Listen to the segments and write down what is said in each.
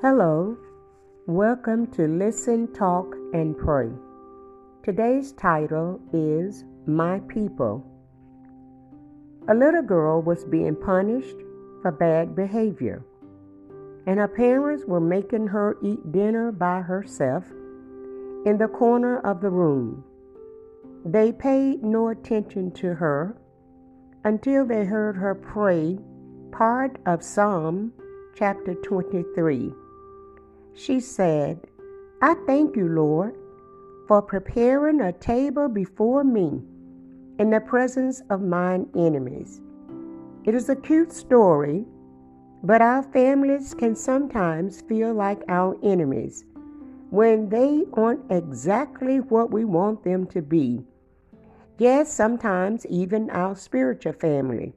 Hello, welcome to Listen, Talk, and Pray. Today's title is My People. A little girl was being punished for bad behavior, and her parents were making her eat dinner by herself in the corner of the room. They paid no attention to her until they heard her pray part of Psalm chapter 23. She said, I thank you, Lord, for preparing a table before me in the presence of mine enemies. It is a cute story, but our families can sometimes feel like our enemies when they aren't exactly what we want them to be. Yes, sometimes even our spiritual family.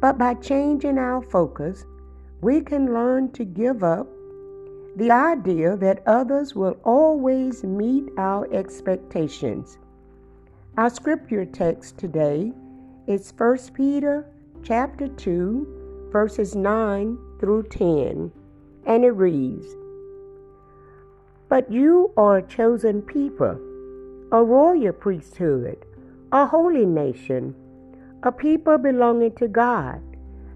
But by changing our focus, we can learn to give up the idea that others will always meet our expectations. Our scripture text today is 1 Peter chapter 2 verses 9 through 10 and it reads But you are a chosen people, a royal priesthood, a holy nation, a people belonging to God,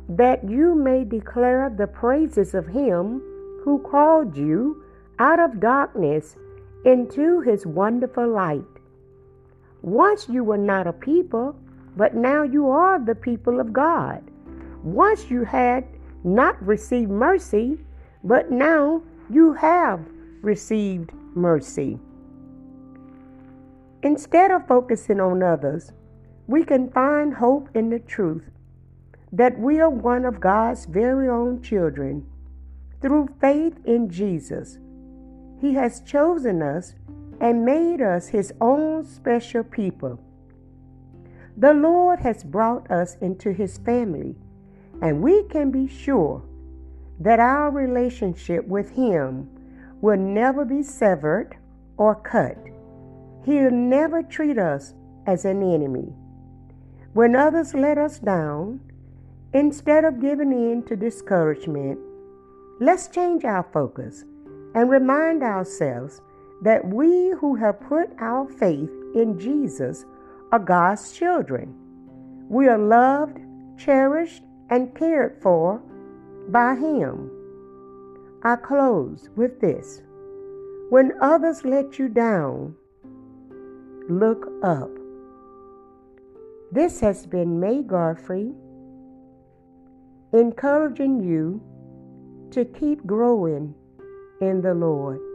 that you may declare the praises of him who called you out of darkness into his wonderful light. Once you were not a people, but now you are the people of God. Once you had not received mercy, but now you have received mercy. Instead of focusing on others, we can find hope in the truth that we are one of God's very own children through faith in Jesus, He has chosen us and made us His own special people. The Lord has brought us into His family, and we can be sure that our relationship with Him will never be severed or cut. He'll never treat us as an enemy. When others let us down, instead of giving in to discouragement, Let's change our focus and remind ourselves that we who have put our faith in Jesus are God's children. We are loved, cherished, and cared for by Him. I close with this When others let you down, look up. This has been May Godfrey encouraging you to keep growing in the Lord.